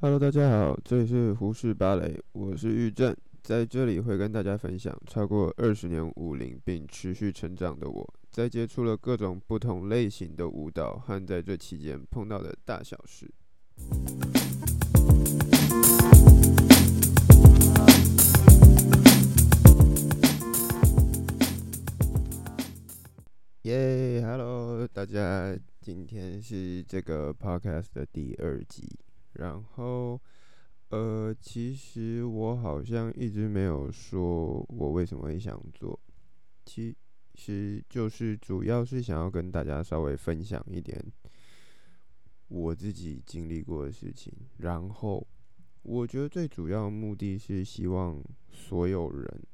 Hello，大家好，这里是胡适芭蕾，我是玉正，在这里会跟大家分享超过二十年舞龄并持续成长的我，在接触了各种不同类型的舞蹈和在这期间碰到的大小事。耶，Hello，大家，今天是这个 Podcast 的第二集。然后，呃，其实我好像一直没有说我为什么会想做，其实就是主要是想要跟大家稍微分享一点我自己经历过的事情。然后，我觉得最主要目的是希望所有人，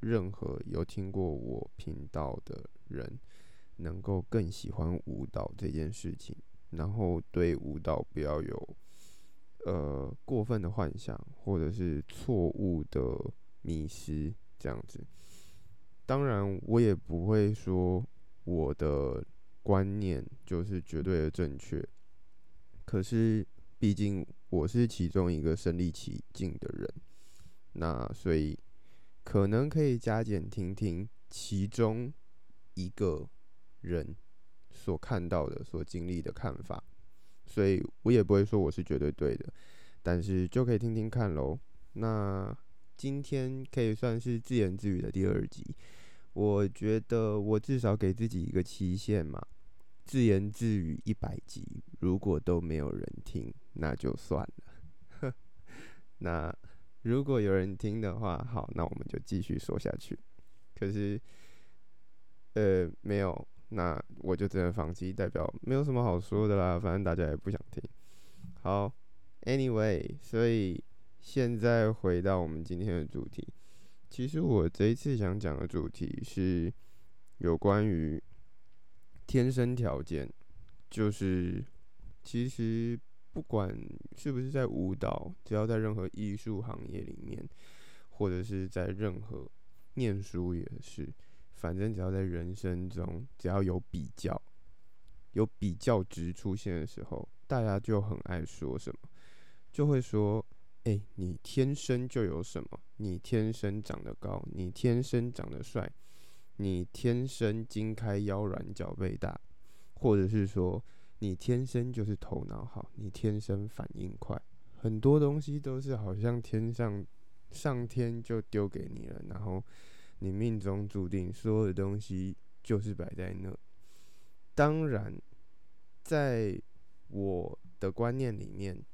任何有听过我频道的人，能够更喜欢舞蹈这件事情，然后对舞蹈不要有。呃，过分的幻想，或者是错误的迷失，这样子。当然，我也不会说我的观念就是绝对的正确。可是，毕竟我是其中一个身历其境的人，那所以可能可以加减听听其中一个人所看到的、所经历的看法。所以我也不会说我是绝对对的，但是就可以听听看喽。那今天可以算是自言自语的第二集，我觉得我至少给自己一个期限嘛，自言自语一百集，如果都没有人听，那就算了。那如果有人听的话，好，那我们就继续说下去。可是，呃，没有。那我就只能放弃，代表没有什么好说的啦，反正大家也不想听。好，Anyway，所以现在回到我们今天的主题，其实我这一次想讲的主题是有关于天生条件，就是其实不管是不是在舞蹈，只要在任何艺术行业里面，或者是在任何念书也是。反正只要在人生中，只要有比较，有比较值出现的时候，大家就很爱说什么，就会说：“哎、你天生就有什么？你天生长得高，你天生长得帅，你天生筋开腰软脚背大，或者是说你天生就是头脑好，你天生反应快。很多东西都是好像天上上天就丢给你了，然后。”你命中注定，所有的东西就是摆在那。当然，在我的观念里面，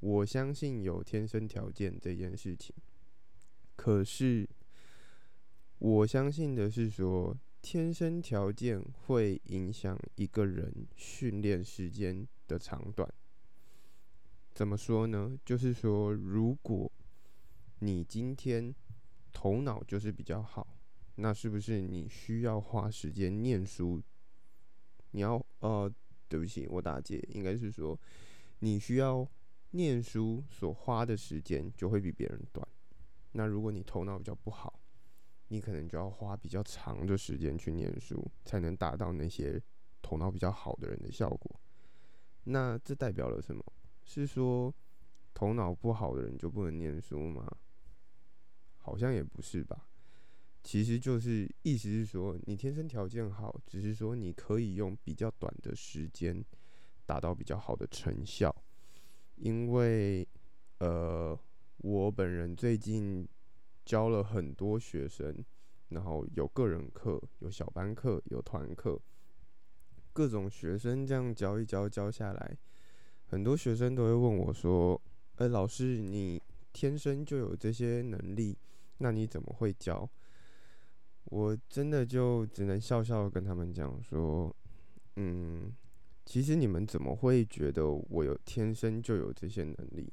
我相信有天生条件这件事情。可是，我相信的是说，天生条件会影响一个人训练时间的长短。怎么说呢？就是说，如果你今天。头脑就是比较好，那是不是你需要花时间念书？你要呃，对不起，我打结，应该是说你需要念书所花的时间就会比别人短。那如果你头脑比较不好，你可能就要花比较长的时间去念书，才能达到那些头脑比较好的人的效果。那这代表了什么？是说头脑不好的人就不能念书吗？好像也不是吧，其实就是意思是说，你天生条件好，只是说你可以用比较短的时间达到比较好的成效。因为，呃，我本人最近教了很多学生，然后有个人课、有小班课、有团课，各种学生这样教一教教下来，很多学生都会问我说：“哎，老师，你天生就有这些能力？”那你怎么会教？我真的就只能笑笑跟他们讲说，嗯，其实你们怎么会觉得我有天生就有这些能力？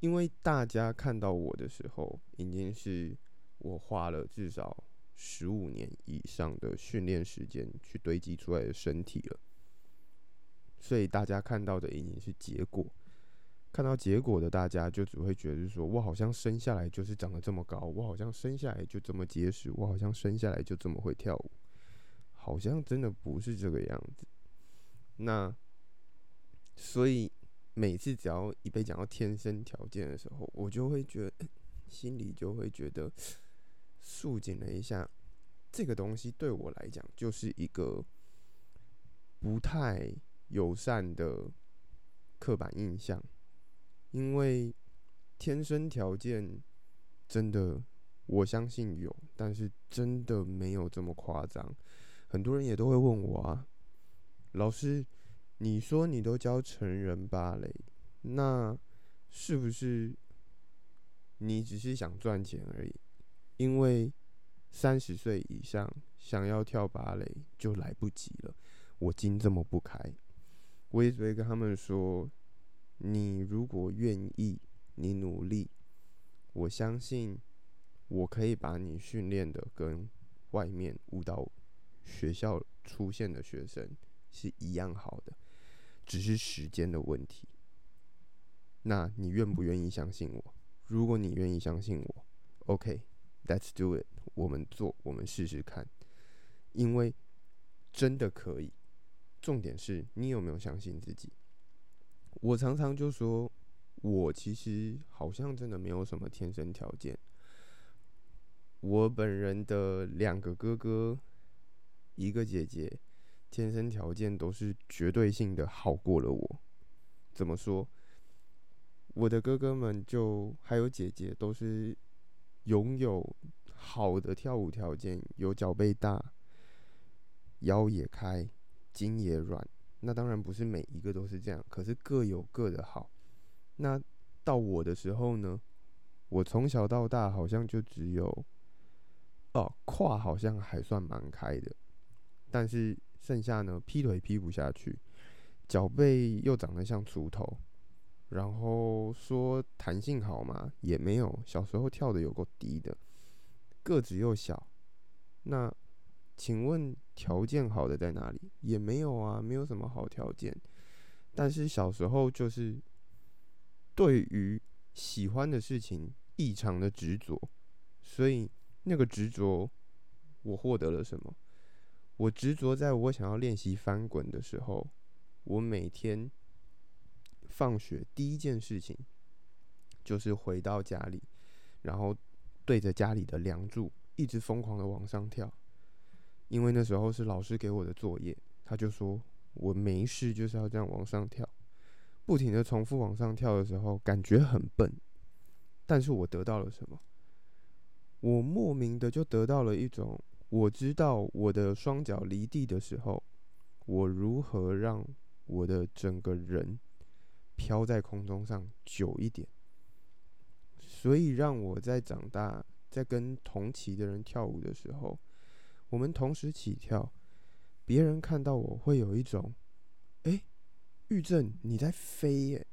因为大家看到我的时候，已经是我花了至少十五年以上的训练时间去堆积出来的身体了，所以大家看到的已经是结果。看到结果的大家就只会觉得说，我好像生下来就是长得这么高，我好像生下来就这么结实，我好像生下来就这么会跳舞，好像真的不是这个样子。那所以每次只要一被讲到天生条件的时候，我就会觉得心里就会觉得肃静了一下。这个东西对我来讲就是一个不太友善的刻板印象，因为天生条件真的我相信有，但是真的没有这么夸张。很多人也都会问我啊，老师，你说你都教成人芭蕾，那是不是你只是想赚钱而已？因为三十岁以上想要跳芭蕾就来不及了。我筋这么不开，我也只会跟他们说：你如果愿意，你努力，我相信我可以把你训练的跟外面舞蹈学校出现的学生是一样好的，只是时间的问题。那你愿不愿意相信我？如果你愿意相信我，OK，Let's do it。我们做，我们试试看，因为真的可以。重点是你有没有相信自己？我常常就说，我其实好像真的没有什么天生条件。我本人的两个哥哥，一个姐姐，天生条件都是绝对性的好过了我。怎么说？我的哥哥们就还有姐姐都是拥有。好的跳舞条件，有脚背大，腰也开，筋也软。那当然不是每一个都是这样，可是各有各的好。那到我的时候呢？我从小到大好像就只有，哦，胯好像还算蛮开的，但是剩下呢，劈腿劈不下去，脚背又长得像锄头，然后说弹性好嘛，也没有，小时候跳的有够低的。个子又小，那请问条件好的在哪里？也没有啊，没有什么好条件。但是小时候就是对于喜欢的事情异常的执着，所以那个执着，我获得了什么？我执着在我想要练习翻滚的时候，我每天放学第一件事情就是回到家里，然后。对着家里的梁柱一直疯狂的往上跳，因为那时候是老师给我的作业，他就说我没事就是要这样往上跳，不停的重复往上跳的时候，感觉很笨，但是我得到了什么？我莫名的就得到了一种，我知道我的双脚离地的时候，我如何让我的整个人飘在空中上久一点。所以让我在长大，在跟同期的人跳舞的时候，我们同时起跳，别人看到我会有一种，哎，昱正你在飞耶，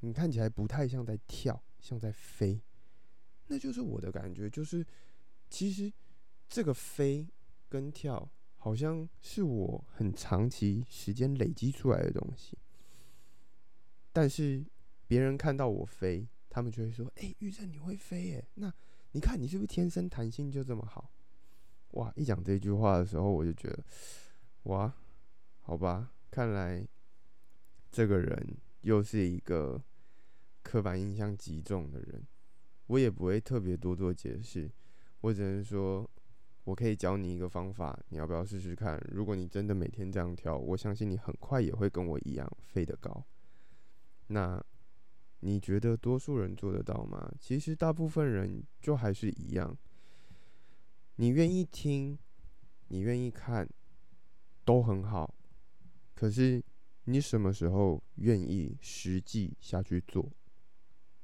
你看起来不太像在跳，像在飞，那就是我的感觉，就是其实这个飞跟跳好像是我很长期时间累积出来的东西，但是别人看到我飞。他们就会说：“哎、欸，昱正你会飞耶？那你看你是不是天生弹性就这么好？”哇！一讲这句话的时候，我就觉得，哇，好吧，看来这个人又是一个刻板印象极重的人。我也不会特别多做解释，我只能说，我可以教你一个方法，你要不要试试看？如果你真的每天这样跳，我相信你很快也会跟我一样飞得高。那。你觉得多数人做得到吗？其实大部分人就还是一样。你愿意听，你愿意看，都很好。可是你什么时候愿意实际下去做？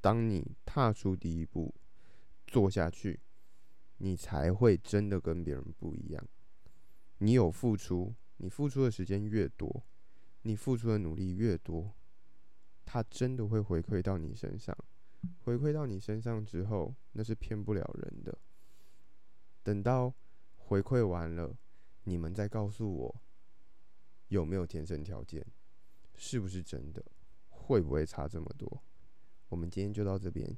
当你踏出第一步，做下去，你才会真的跟别人不一样。你有付出，你付出的时间越多，你付出的努力越多。它真的会回馈到你身上，回馈到你身上之后，那是骗不了人的。等到回馈完了你们再告诉我有没有天生条件是不是真的会不会差这么多？我们今天就到这边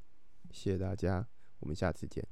谢谢大家我们下次见。